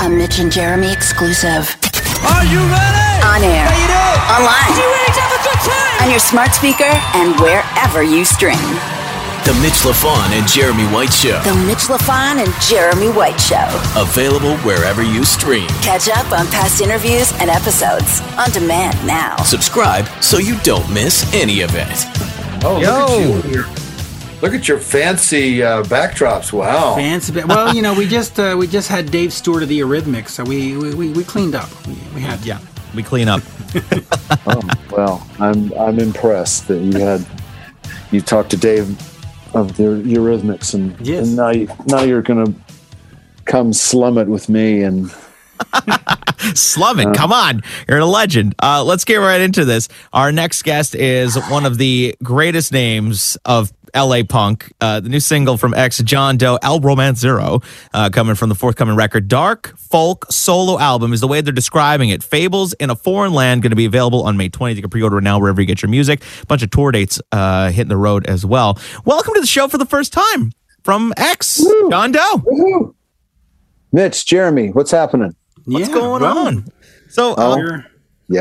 A Mitch and Jeremy exclusive. Are you ready? On air. How you doing? Online. You ready to have a good time? On your smart speaker and wherever you stream. The Mitch LaFon and Jeremy White Show. The Mitch LaFon and Jeremy White Show. Available wherever you stream. Catch up on past interviews and episodes on demand now. Subscribe so you don't miss any of it. Oh, Yo. Look at your- Look at your fancy uh, backdrops. Wow. Fancy bit. Well, you know, we just uh, we just had Dave Stewart of the Eurythmics, so we we, we, we cleaned up. We, we had Yeah, we clean up. Oh, well, I'm I'm impressed that you had you talked to Dave of the Eurythmics, and, Yes. and now you, now you're gonna come slum it with me, and Slum it. Come on. You're a legend. Uh, let's get right into this. Our next guest is one of the greatest names of LA Punk. Uh, the new single from X John Doe, El Romance Zero, uh, coming from the forthcoming record. Dark folk solo album is the way they're describing it. Fables in a Foreign Land, going to be available on May 20th. You can pre order it now wherever you get your music. A bunch of tour dates uh, hitting the road as well. Welcome to the show for the first time from X John Doe. Mitch, Jeremy, what's happening? What's Yeah, going well, on? So, uh, We're,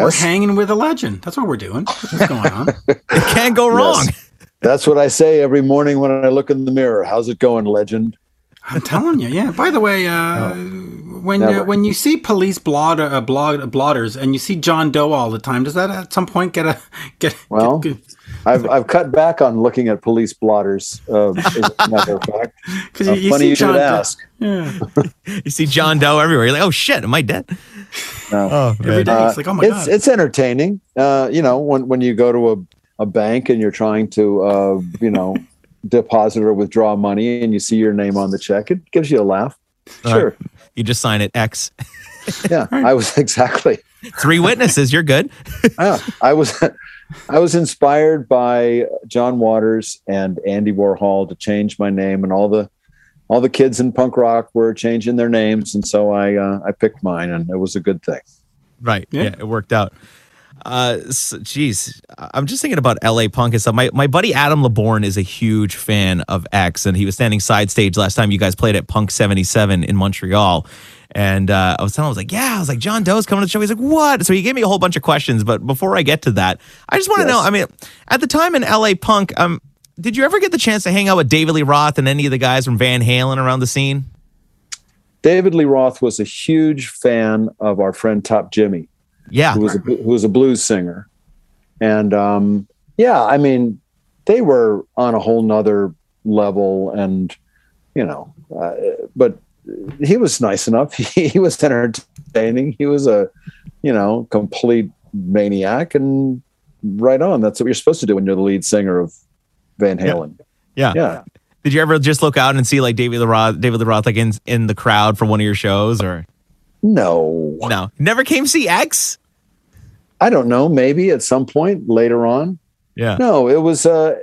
we're hanging with a legend. That's what we're doing. What's going on. it can't go wrong. Yes. That's what I say every morning when I look in the mirror. How's it going, legend? I'm telling you. Yeah. By the way, uh, when uh, when you see police blotter, uh, blog blotters and you see John Doe all the time, does that at some point get a get? Well, get, I've I've cut back on looking at police blotters. Uh, as a matter of fact, because Uh, you, you funny see you John should Doe- ask. Yeah. You see John Doe everywhere. You're like, oh shit, am I dead? No. Oh, Every day. Uh, it's like, oh my it's god. it's entertaining. Uh, you know, when when you go to a, a bank and you're trying to uh, you know deposit or withdraw money and you see your name on the check, it gives you a laugh. All Sure. You just sign it X. Yeah, I was exactly. Three witnesses. You're good. Yeah, I was. I was inspired by John Waters and Andy Warhol to change my name, and all the all the kids in punk rock were changing their names, and so I uh, I picked mine, and it was a good thing. Right. Yeah, Yeah. it worked out. Uh, so, geez, I'm just thinking about LA Punk and stuff. My my buddy Adam LeBorn is a huge fan of X, and he was standing side stage last time you guys played at Punk 77 in Montreal. And uh, I was telling him, I was like, yeah, I was like, John Doe's coming to the show. He's like, what? So he gave me a whole bunch of questions. But before I get to that, I just want to Yes. know. I mean, at the time in LA Punk, um, did you ever get the chance to hang out with David Lee Roth and any of the guys from Van Halen around the scene? David Lee Roth was a huge fan of our friend Top Jimmy. Yeah. who was a, who was a blues singer, and um, yeah, I mean, they were on a whole nother level, and you know, uh, but he was nice enough. He, he was entertaining. He was a, you know, complete maniac, and right on. That's what you're supposed to do when you're the lead singer of Van Halen. Yeah. Yeah. Did you ever just look out and see like David Lee Roth, David Lee Roth, like in in the crowd for one of your shows, or No, no? Never came see X. I don't know. Maybe at some point later on. Yeah, No, it was uh,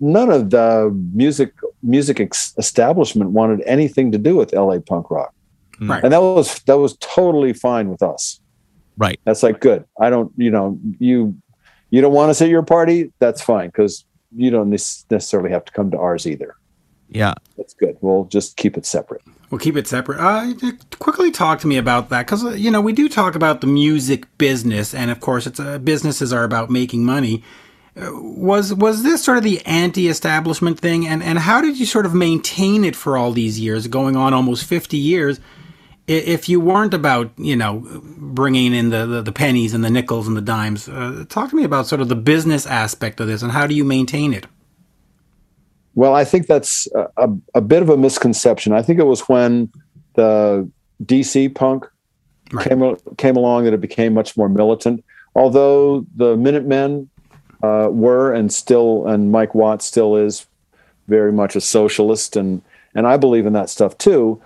none of the music music ex- establishment wanted anything to do with LA punk rock, Right. and that was that was totally fine with us. right. That's like good. I don't, you know, you you don't want us at your party. That's fine because you don't necessarily have to come to ours either. Yeah, That's good. We'll just keep it separate. We'll keep it separate. Uh, quickly talk to me about that because you know we do talk about the music business, and of course, it's uh, businesses are about making money. Uh, was was this sort of the anti-establishment thing, and and how did you sort of maintain it for all these years, going on almost fifty years? If you weren't about you know bringing in the the, the pennies and the nickels and the dimes, uh, talk to me about sort of the business aspect of this and how do you maintain it? Well, I think that's a, a, bit of a misconception. I think it was when the DC punk Right. came came along that it became much more militant. Although the Minutemen uh, were and still, and Mike Watt still is very much a socialist, and and I believe in that stuff too.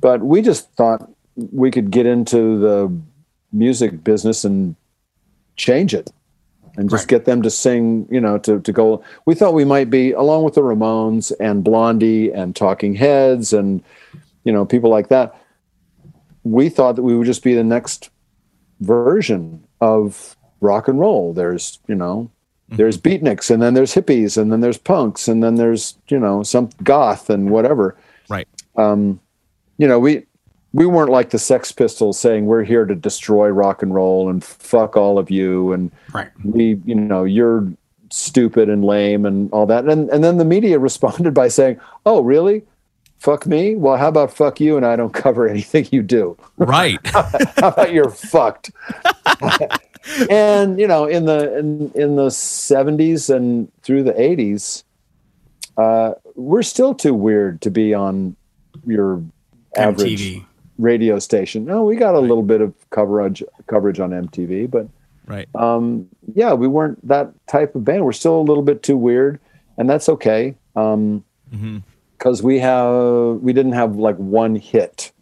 But we just thought we could get into the music business and change it and just Right. get them to sing, you know, to, to go. We thought we might be, along with the Ramones and Blondie and Talking Heads and, you know, people like that. We thought that we would just be the next version of rock and roll. There's, you know, there's beatniks and then there's hippies and then there's punks and then there's, you know, some goth and whatever. right. Um, you know, we we weren't like the Sex Pistols saying we're here to destroy rock and roll and fuck all of you and Right. we you know you're stupid and lame and all that and and then the media responded by saying oh really fuck me well how about fuck you and i don't cover anything you do Right. how about you're fucked and you know in the in, in the 70s and through the 80s uh we're still too weird to be on your average MTV. Radio station no we got a little bit of coverage coverage on mtv but right. um, yeah, we weren't that type of band. We're still a little bit too weird, and that's okay. Um, Mhm. because we have we didn't have like one hit.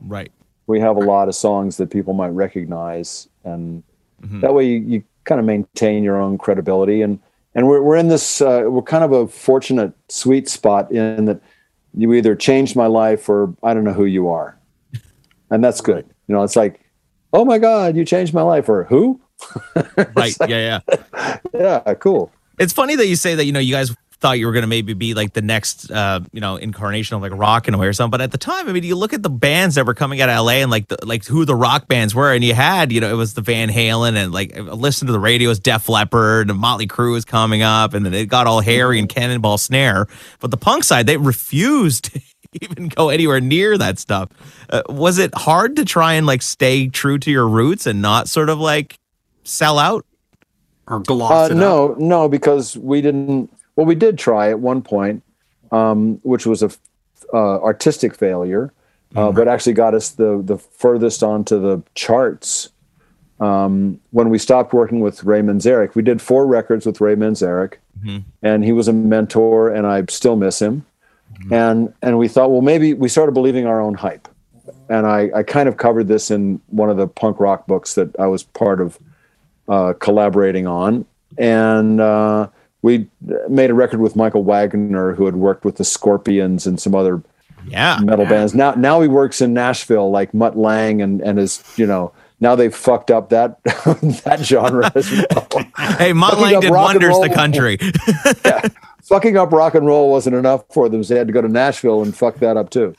Right. We have a lot of songs that people might recognize, and Mhm. that way you, you kind of maintain your own credibility. And and we're we're in this uh, we're kind of a fortunate sweet spot in that you either changed my life or I don't know who you are, and that's good. You know, it's like, oh my God, you changed my life, or who? Right. Yeah. Yeah. Yeah, cool. It's funny that you say that, you know, you guys thought you were going to maybe be like the next, uh, you know, incarnation of like rock in a way or something. But at the time, I mean, you look at the bands that were coming out of LA and like the, like who the rock bands were, and you had, you know, it was the Van Halen and like listen to the radio, it was Def Leppard and Motley Crue was coming up, and then it got all hairy and Cannonball Snare. But the punk side, they refused to even go anywhere near that stuff. Uh, was it hard to try and like stay true to your roots and not sort of like sell out? Or gloss Uh, it up. no, no, because we didn't. Well, we did try at one point, um, which was a uh, artistic failure, uh, but actually got us the the furthest onto the charts. Um, when we stopped working with Ray Manzarek, we did four records with Ray Manzarek, and he was a mentor, and I still miss him. And and we thought, well, maybe we started believing our own hype, and I I kind of covered this in one of the punk rock books that I was part of uh, collaborating on, and uh, we made a record with Michael Wagner, who had worked with the Scorpions and some other Yeah. metal bands. Now, now he works in Nashville, like Mutt Lange, and and is you know now they've fucked up that that genre as well. Hey, Mutt Fucking Lange did wonders roll. the country. Fucking up rock and roll wasn't enough for them, so they had to go to Nashville and fuck that up too.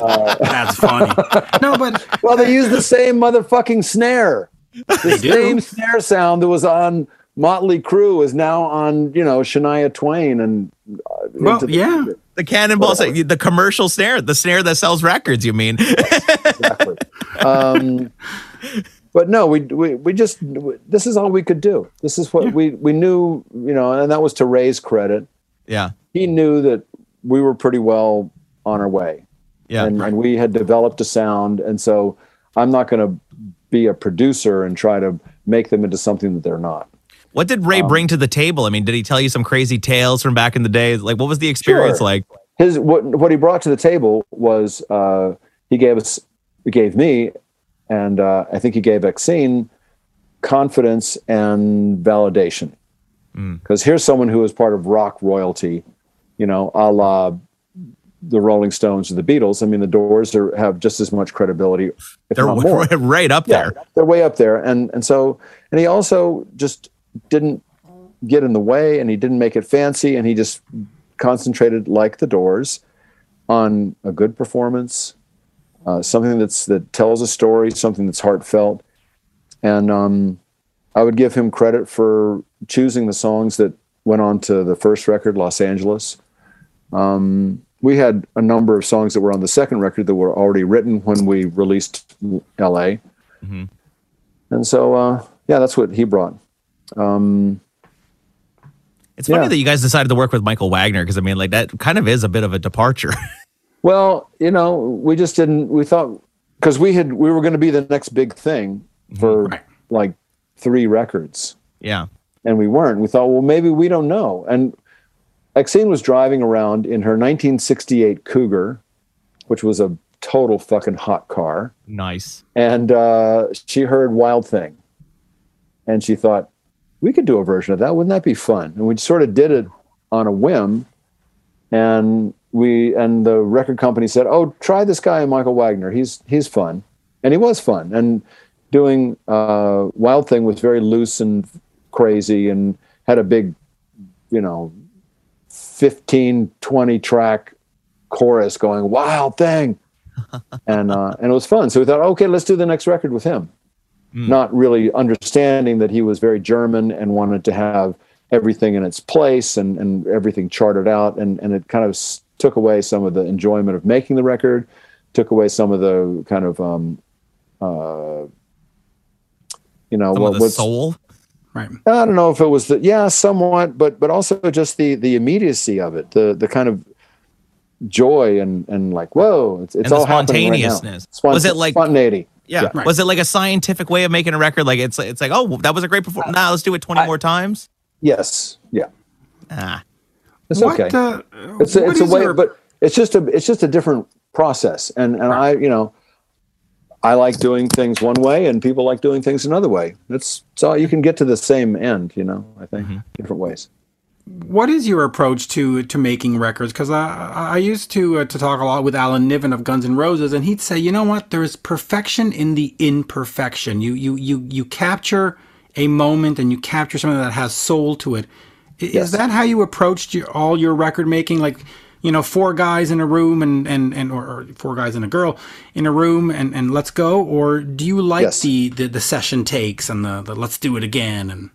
That's funny. no, but Well, they used the same motherfucking snare. The do. same snare sound that was on Motley Crue is now on you know Shania Twain and uh, well, the- yeah. The cannonball, the commercial snare, the snare that sells records. You mean? exactly. um, but no, we, we we just this is all we could do. This is what we we knew, you know, and that was to raise credit. yeah, He knew that we were pretty well on our way, yeah. and, and we had developed a sound. And so I'm not going to be a producer and try to make them into something that they're not. What did Ray bring to the table? I mean, did he tell you some crazy tales from back in the day? Like, what was the experience Sure. like? his what what he brought to the table was uh, he gave us he gave me and uh, I think he gave Exene confidence and validation because here's someone who is part of rock royalty, you know, a la the Rolling Stones or the Beatles. I mean, the Doors are, have just as much credibility, if They're not more. right up Yeah, there. they're way up there, and and so and he also just didn't get in the way, and he didn't make it fancy, and he just concentrated like the Doors on a good performance, uh, something that's that tells a story, something that's heartfelt, and um, I would give him credit for choosing the songs that went on to the first record, Los Angeles. Um, we had a number of songs that were on the second record that were already written when we released L.A. And so, uh, yeah, that's what he brought. Um, It's funny Yeah. that you guys decided to work with Michael Wagner because I mean, like that kind of is a bit of a departure. well, you know, we just didn't. We thought because we had we were going to be the next big thing for Right. like three records, yeah, and we weren't. We thought, well, maybe we don't know. And Exene was driving around in her 1968 Cougar, which was a total fucking hot car. nice. and uh, she heard Wild Thing, and she thought we could do a version of that. Wouldn't that be fun? And we sort of did it on a whim, and we and the record company said, "Oh, try this guy, Michael Wagner. He's he's fun," and he was fun. And doing uh, Wild Thing was very loose and crazy, and had a big, you know, 15, 20 track chorus going Wild Thing and uh, and it was fun. So we thought, okay, let's do the next record with him. Not really understanding that he was very German and wanted to have everything in its place and, and everything charted out, and and it kind of took away some of the enjoyment of making the record, took away some of the kind of um, uh, you know Some what was the what's soul. Right. I don't know if it was the yeah, somewhat, but but also just the the immediacy of it, the the kind of joy and and like whoa, it's it's And the all happening right now. spontaneousness. Spont- Was it like- spontaneity? Yeah. Right. Was it like a scientific way of making a record? Like it's it's like, oh, that was a great performance. Now let's do it 20 more times. Yes, yeah, Ah. it's what, okay. Uh, it's a, it's a way, your- but it's just a it's just a different process, and and I you know. I like doing things one way, and people like doing things another way. It's so you can get to the same end, you know. I think different ways. What is your approach to to making records? Because I I used to uh, to talk a lot with Alan Niven of Guns N' Roses, and he'd say, you know what, there is perfection in the imperfection. You you you you capture a moment and you capture something that has soul to it. Is Yes. that how you approached your, all your record making? Like, you know, four guys in a room and and and or, or four guys and a girl in a room and and let's go, or do you like Yes. the, the the session takes and the, the let's do it again and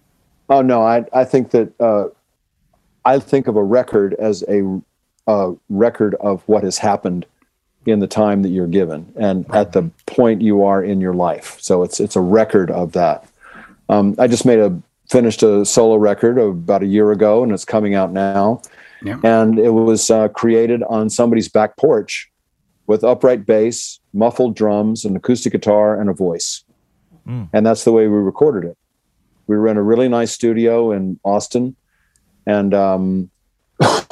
Oh no, I I think that uh, I think of a record as a, a record of what has happened in the time that you're given and at the point you are in your life. So it's it's a record of that. Um, I just made a finished a solo record about a year ago, and it's coming out now. Yeah. And it was uh, created on somebody's back porch with upright bass, muffled drums, an acoustic guitar, and a voice. And that's the way we recorded it we were in a really nice studio in Austin, and um,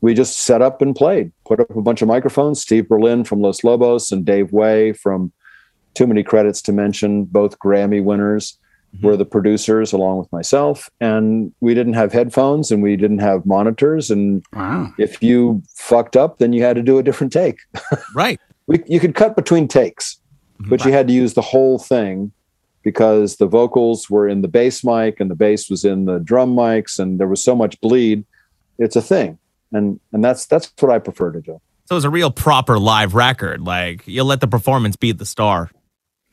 we just set up and played. Put up a bunch of microphones. Steve Berlin from Los Lobos and Dave Way from Too Many Credits to Mention, both Grammy winners, were the producers along with myself. And we didn't have headphones and we didn't have monitors. And wow. if you fucked up, then you had to do a different take Right. we, you could cut between takes, but you had to use the whole thing because the vocals were in the bass mic and the bass was in the drum mics and there was so much bleed. It's a thing. And and that's that's what I prefer to do. So it's a real proper live record. Like you'll let the performance be the star.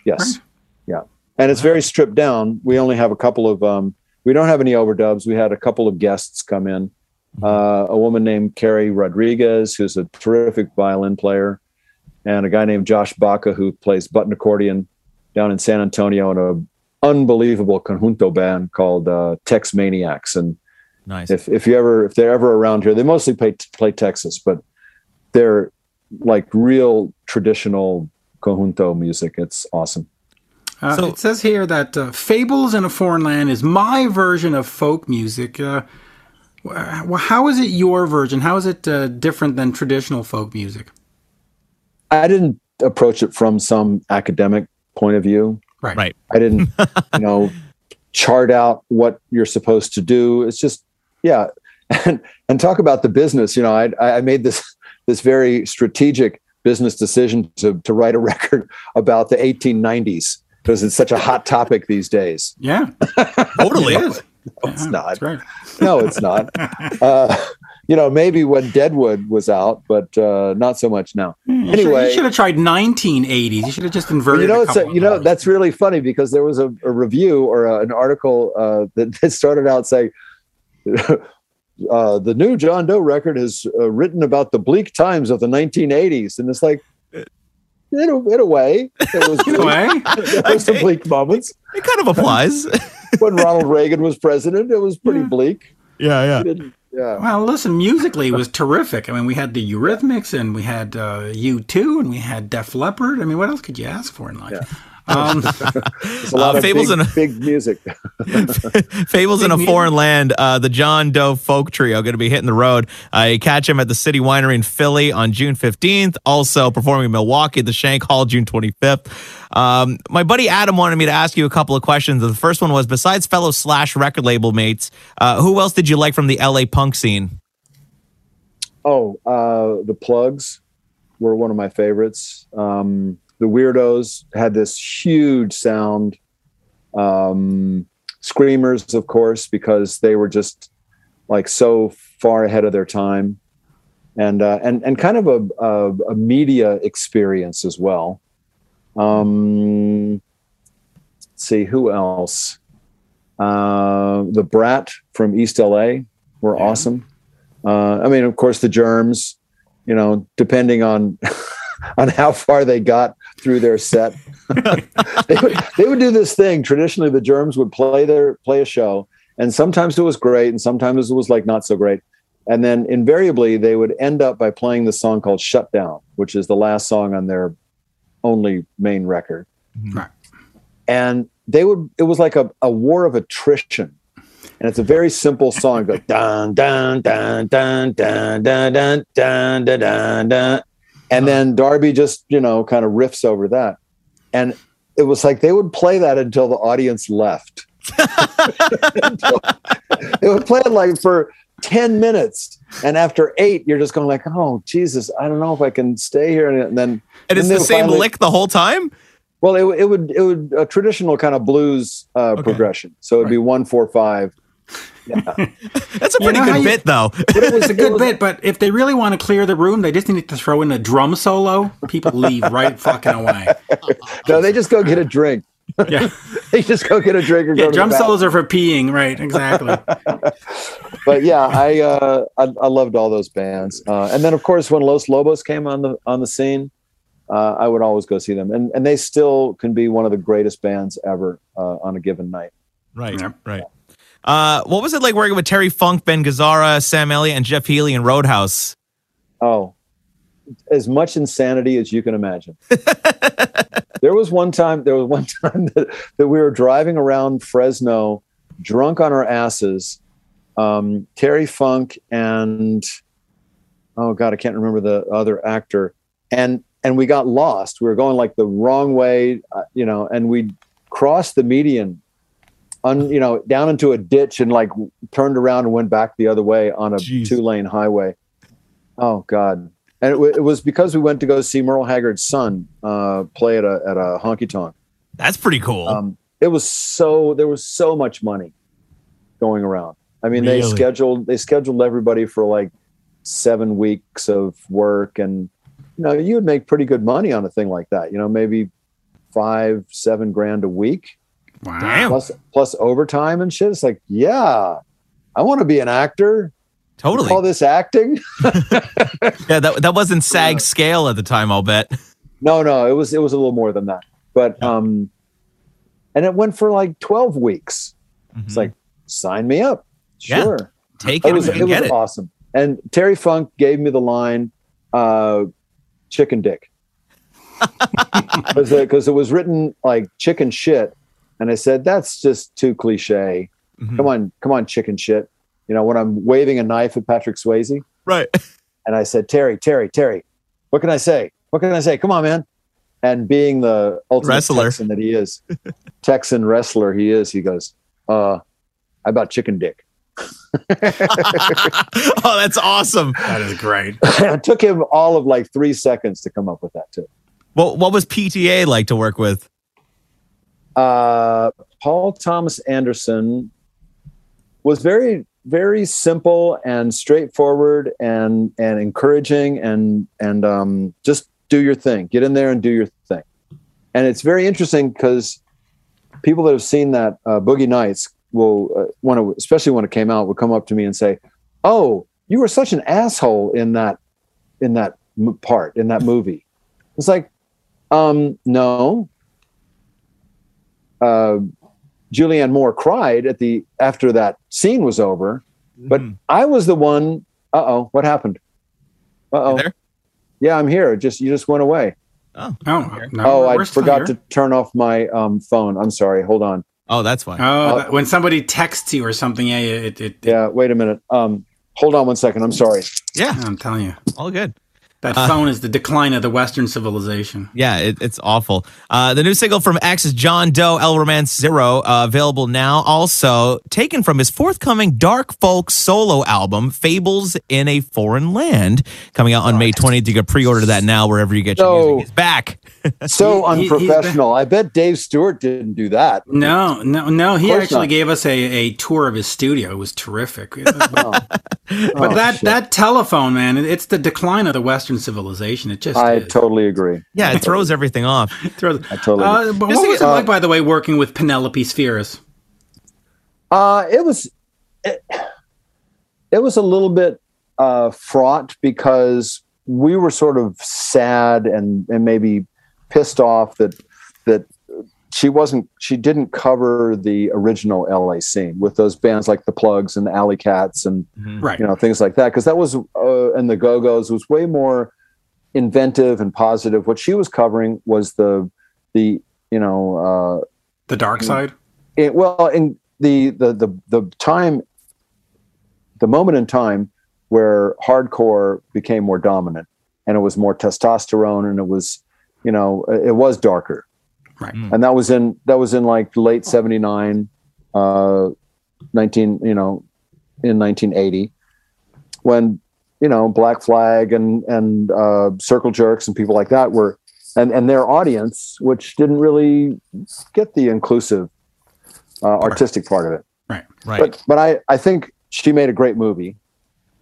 Yes. Yeah. And it's very stripped down. We only have a couple of um we don't have any overdubs. We had a couple of guests come in. Uh, a woman named Carrie Rodriguez, who's a terrific violin player, and a guy named Josh Baca, who plays button accordion down in San Antonio in a unbelievable conjunto band called uh, Texmaniacs. And Nice. if if you ever if they're ever around here, they mostly play play Texas, but they're like real traditional conjunto music. It's awesome. Uh, So- it says here that uh, Fables in a Foreign Land is my version of folk music. Uh, well, how is it your version? How is it uh, different than traditional folk music? I didn't approach it from some academic point of view. Right. Right. I didn't, you know, chart out what you're supposed to do. It's just, yeah, and and talk about the business. You know, I I made this this very strategic business decision to to write a record about the 1890s because it's such a hot topic these days. Yeah. Totally. It is. It's Yeah, not. That's. No, it's not. Uh, you know, maybe when Deadwood was out, but uh, not so much now. You should- Anyway, you should have tried 1980s. You should have just inverted. you know, a it's a, you know that's really funny because there was a, a review or a, an article uh, that, that started out saying uh, the new John Doe record is uh, written about the bleak times of the 1980s, and it's like. In a, in a way, it was In a way. there were some bleak moments. It kind of applies. When Ronald Reagan was president, it was pretty bleak. yeah, yeah. Yeah. Well, listen, musically it was terrific. I mean, we had the Eurythmics and we had uh, U2 and we had Def Leppard. I mean, what else could you ask for in life? Um, There's a lot Uh, of Fables big, and- big music. Fables in a music. Foreign Land, uh, the John Doe Folk Trio going to be hitting the road. Uh, you catch him at the City Winery in Philly on June 15th. Also performing in Milwaukee at the Shank Hall June 25th. Um, my buddy Adam wanted me to ask you a couple of questions. The first one was besides fellow Slash record label mates, uh, who else did you like from the LA punk scene? Oh, uh, the Plugz were one of my favorites. Um, the Weirdos had this huge sound. Um, Screamers, of course, because they were just like so far ahead of their time. and uh, and and kind of a, a, a media experience as well. Um, let's see who else. Uh, the Brat from East LA were awesome. Uh, I mean, of course, the Germs. You know, depending on on how far they got through their set, they, would, they would do this thing. Traditionally, the Germs would play their play a show, and sometimes it was great, and sometimes it was like not so great. And then invariably, they would end up by playing the song called "Shut Down," which is the last song on their only main record Right. and they would it was like a, a war of attrition and it's a very simple song go dun dun dun dun dun dun dun dun dun dun dun and then darby just you know kind of riffs over that and it was like they would play that until the audience left they would play it like for 10 minutes and after eight you're just going like oh jesus i don't know if i can stay here and then And it's the same finally- lick the whole time? well, it, would- it would it would a traditional kind of blues uh, progression. So it'd be one four five. That's a You pretty know good you- bit, though. It's a good bit, but if they really want to clear the room, they just need to throw in a drum solo. People leave right fucking away. No, they just go get a drink. Yeah, They just go get a drink or go yeah to drum bathroom. solos are for peeing, right? Exactly. But yeah, I, uh, I I loved all those bands. Uh, and then of course when Los Lobos came on the on the scene, uh, I would always go see them. And and they still can be one of the greatest bands ever uh, on a given night. Right, Yeah. right. Uh, what was it like working with Terry Funk, Ben Gazzara, Sam Elliott, and Jeff Healey in Roadhouse? Oh, as much insanity as you can imagine. there was one time. There was one time that, that we were driving around Fresno, drunk on our asses. Um, Terry Funk and oh god, I can't remember the other actor, and and we got lost. We were going like the wrong way, uh, you know, and we crossed the median. Un, you know, down into a ditch and like turned around and went back the other way on a Jeez. two lane highway. Oh God! And it, w- it was because we went to go see Merle Haggard's son uh, play at a at a honky tonk. That's pretty cool. Um, it was so there was so much money going around. I mean, they scheduled they scheduled everybody for like seven weeks of work, and you know you would make pretty good money on a thing like that. You know, maybe five seven grand a week Wow. Plus plus overtime and shit. It's like, yeah, I want to be an actor. You totally. Call this acting? Yeah, that, that wasn't SAG scale at the time, I'll bet. No, no, it was it was a little more than that. But um and it went for like 12 weeks. It's like sign me up. Mm-hmm. Yeah. Sure. Take It it. was it was it. awesome. And Terry Funk gave me the line uh chicken dick. Because it was written like chicken shit and I said that's just too cliche. Mhm. Come on, come on chicken shit. You know, when I'm waving a knife at Patrick Swayze Right. and I said, Terry, Terry, Terry, what can I say? What can I say? Come on, man. And being the ultimate Wrestler. Texan that he is, Texan wrestler he is, he goes, uh, how about chicken dick? oh, that's awesome. That is great. it took him all of like three seconds to come up with that too. What what was PTA like to work with? Uh, Paul Thomas Anderson was very, very simple and straightforward and and encouraging and and um, just do your thing. Get in there and do your thing. And it's very interesting because people that have seen that uh, Boogie Nights will, uh, when it, especially when it came out, would come up to me and say, "Oh, you were such an asshole in that in that part in that movie." It's like, um, no, uh, Julianne Moore cried at the after that scene was over, but Mhm. I was the one. Uh oh, what happened? Uh oh. there? yeah, I'm here. Just you just went away. Oh, no, oh, I forgot to turn off my um, phone. I'm sorry. Hold on. Oh, that's fine. Oh, that- when somebody texts you or something, yeah, it, it, it Yeah, wait a minute. Um, hold on one second. I'm sorry. yeah, I'm telling you. all good. That phone is the decline of the Western civilization. Yeah, it, it's awful. Uh, the new single from X is John Doe, El Romance Zero, uh, available now. Also taken from his forthcoming dark folk solo album, Fables in a Foreign Land, coming out on May 20th. You can pre-order that now wherever you get your So- music. It's back. So He- he- unprofessional. I bet Dave Stewart didn't do that. No, no, no. He actually not. gave us a, a tour of his studio. It was terrific. but but Oh, that shit. that telephone, man, it's the decline of the Western civilization. It just I is. totally agree. Yeah, it throws everything off. Throws- I totally Uh, but Just what was get- it like, by the way, working with Penelope Spheeris? Uh, it was it, it was a little bit uh, fraught because we were sort of sad and and maybe pissed off that that she wasn't she didn't cover the original LA scene with those bands like the Plugz and the Alley Cats and Right. you know things like that because that was uh, and the Go Go's was way more inventive and positive. What she was covering was the the you know uh, the dark side. it, well in the, the the the time the moment in time where hardcore became more dominant and it was more testosterone and it was you know it was darker Right. and that was in that was in like late 79 uh 19 you know in 1980 when you know black flag and and uh circle jerks and people like that were and and their audience which didn't really get the inclusive uh, artistic part of it Right. Right. but but I I think she made a great movie.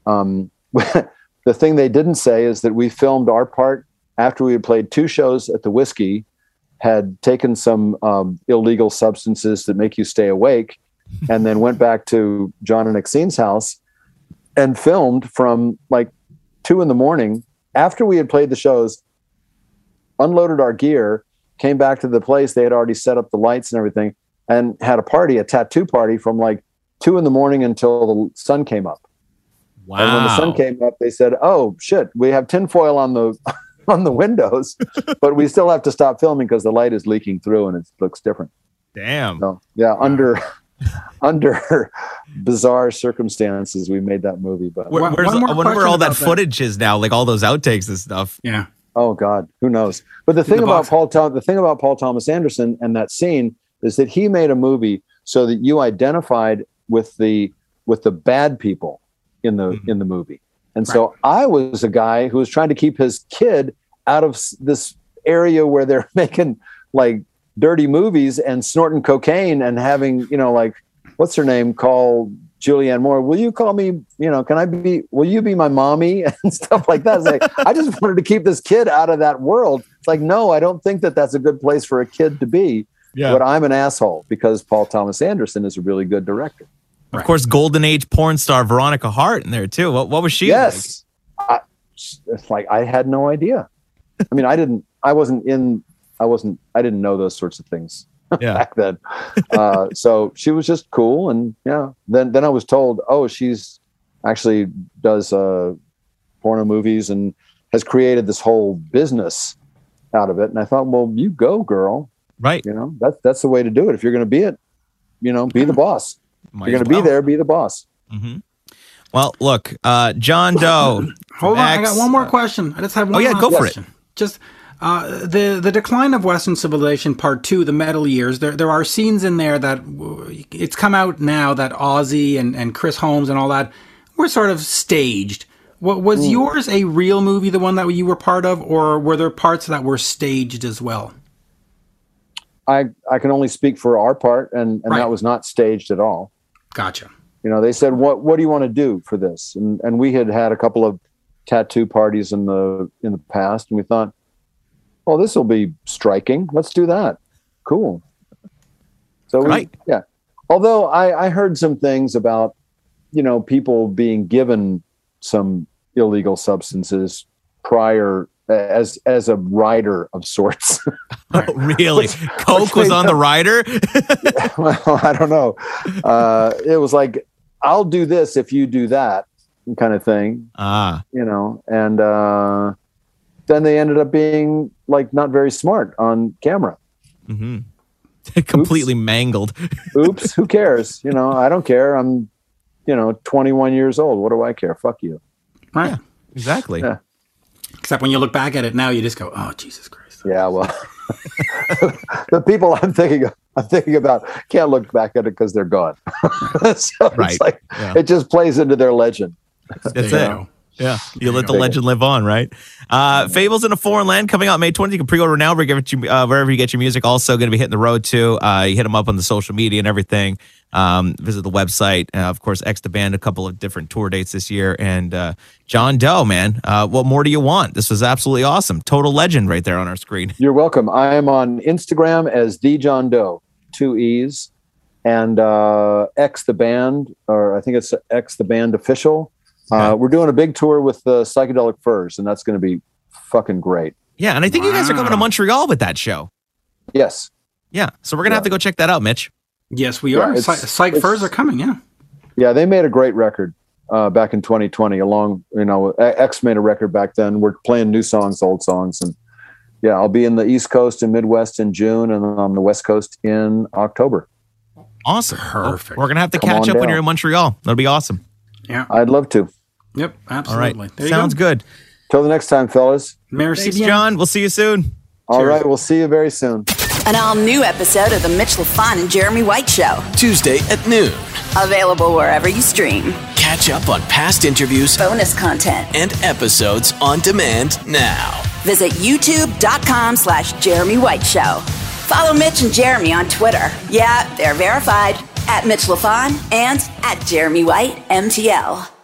Um, the thing they didn't say is that we filmed our part after we had played two shows at the Whisky, had taken some um, illegal substances that make you stay awake, and then went back to John and Exene's house and filmed from like two in the morning after we had played the shows, unloaded our gear, came back to the place. They had already set up the lights and everything, and had a party, a tattoo party from like two in the morning until the sun came up. wow. And when the sun came up, they said, "Oh shit, we have tinfoil on the on the windows, but we still have to stop filming because the light is leaking through and it looks different." Damn. So yeah, under under bizarre circumstances, we made that movie. But Where, where's, I wonder where all that that. footage is now, like all those outtakes and stuff. Yeah. oh god, who knows? But the thing the about box. Paul Tom, the thing about Paul Thomas Anderson and that scene is that he made a movie so that you identified with the with the bad people in the Mhm. in the movie. And so I was a guy who was trying to keep his kid out of this area where they're making like dirty movies and snorting cocaine and having, you know, like what's her name call Julianne Moore, will you call me, you know, can I be will you be my mommy and stuff like that? It's like I just wanted to keep this kid out of that world. It's like no, I don't think that that's a good place for a kid to be. Yeah. But I'm an asshole because Paul Thomas Anderson is a really good director. Of course, golden age porn star Veronica Hart in there too. What, what was she? yes. I, it's like I had no idea. I mean, I didn't. I wasn't in. I wasn't. I didn't know those sorts of things? Yeah. back then. Uh, so she was just cool, and yeah. Then then I was told, oh, she's actually does uh, porno movies and has created this whole business out of it. And I thought, well, you go, girl. Right. You know, that's that's the way to do it. If you're going to be it, you know, be the boss. Might you're going to well. be there, be the boss. hmm Well, look, uh, John Doe. Hold on, I X, got one more uh, question. I just have one. Oh, yeah, last go for it. Just uh, the the decline of Western civilization, part two, the metal years. There there are scenes in there that it's come out now that Ozzy and and Chris Holmes and all that were sort of staged. What was Hmm. yours a real movie, the one that you were part of, or were there parts that were staged as well? I I can only speak for our part, and and Right. that was not staged at all. Gotcha. You know, they said, "What what do you want to do for this?" And and we had had a couple of tattoo parties in the in the past, and we thought, "Oh, this will be striking. Let's do that. Cool." So we, yeah. Although I I heard some things about, you know, people being given some illegal substances prior as as a rider of sorts. really? Coke was on the rider? well, I don't know. Uh, it was like, I'll do this if you do that kind of thing, ah. you know. And uh, then they ended up being like not very smart on camera. Mm-hmm. Completely mangled. Oops, who cares? You know, I don't care. I'm, you know, 21 years old. What do I care? Fuck you. Right. Exactly. Yeah. Except when you look back at it now, you just go, "Oh, Jesus Christ!" Yeah, well, the people I'm thinking of, I'm thinking about can't look back at it because they're gone. so Right. it's like Yeah. it just plays into their legend. That's it. you go. Yeah, you let the legend live on, right? Uh, Fables in a Foreign Land coming out May 20th. You can pre-order now wherever you, uh, wherever you get your music. Also going to be hitting the road too. Uh, you hit them up on the social media and everything. Um, visit the website. Uh, of course, X the band, a couple of different tour dates this year. And uh, John Doe, man, uh, what more do you want? This was absolutely awesome. Total legend right there on our screen. You're welcome. I am on Instagram as the John Doe, two E's, and uh, X the band, or I think it's X the band official. Uh, Yeah. We're doing a big tour with the Psychedelic Furs, and that's going to be fucking great. Yeah, and I think you guys are coming to Montreal with that show. Yes. Yeah, so we're gonna have to go check that out, Mitch. Yes, we Yeah, are. it's- Psych, Psych it's- Furs are coming. Yeah. Yeah, they made a great record uh, back in 2020. Along, you know, X made a record back then. We're playing new songs, old songs, and yeah, I'll be in the East Coast and Midwest in June, and on the West Coast in October. Awesome, Perfect. We're gonna have to Come catch on up when you're in Montreal. That'll be awesome. Yeah. I'd love to. Yep. Absolutely. right, There you sounds go. good. Till the next time, fellas. Merci Thanks, bien. John. We'll see you soon. All Cheers. right, we'll see you very soon. An all new episode of The Mitch LaFon and Jeremy White Show. Tuesday at noon. Available wherever you stream. Catch up on past interviews Bonus content. and episodes on demand now. Visit youtube.com slash Jeremy White Show. Follow Mitch and Jeremy on Twitter. Yeah, they're verified. At Mitch LaFon and at Jeremy White MTL.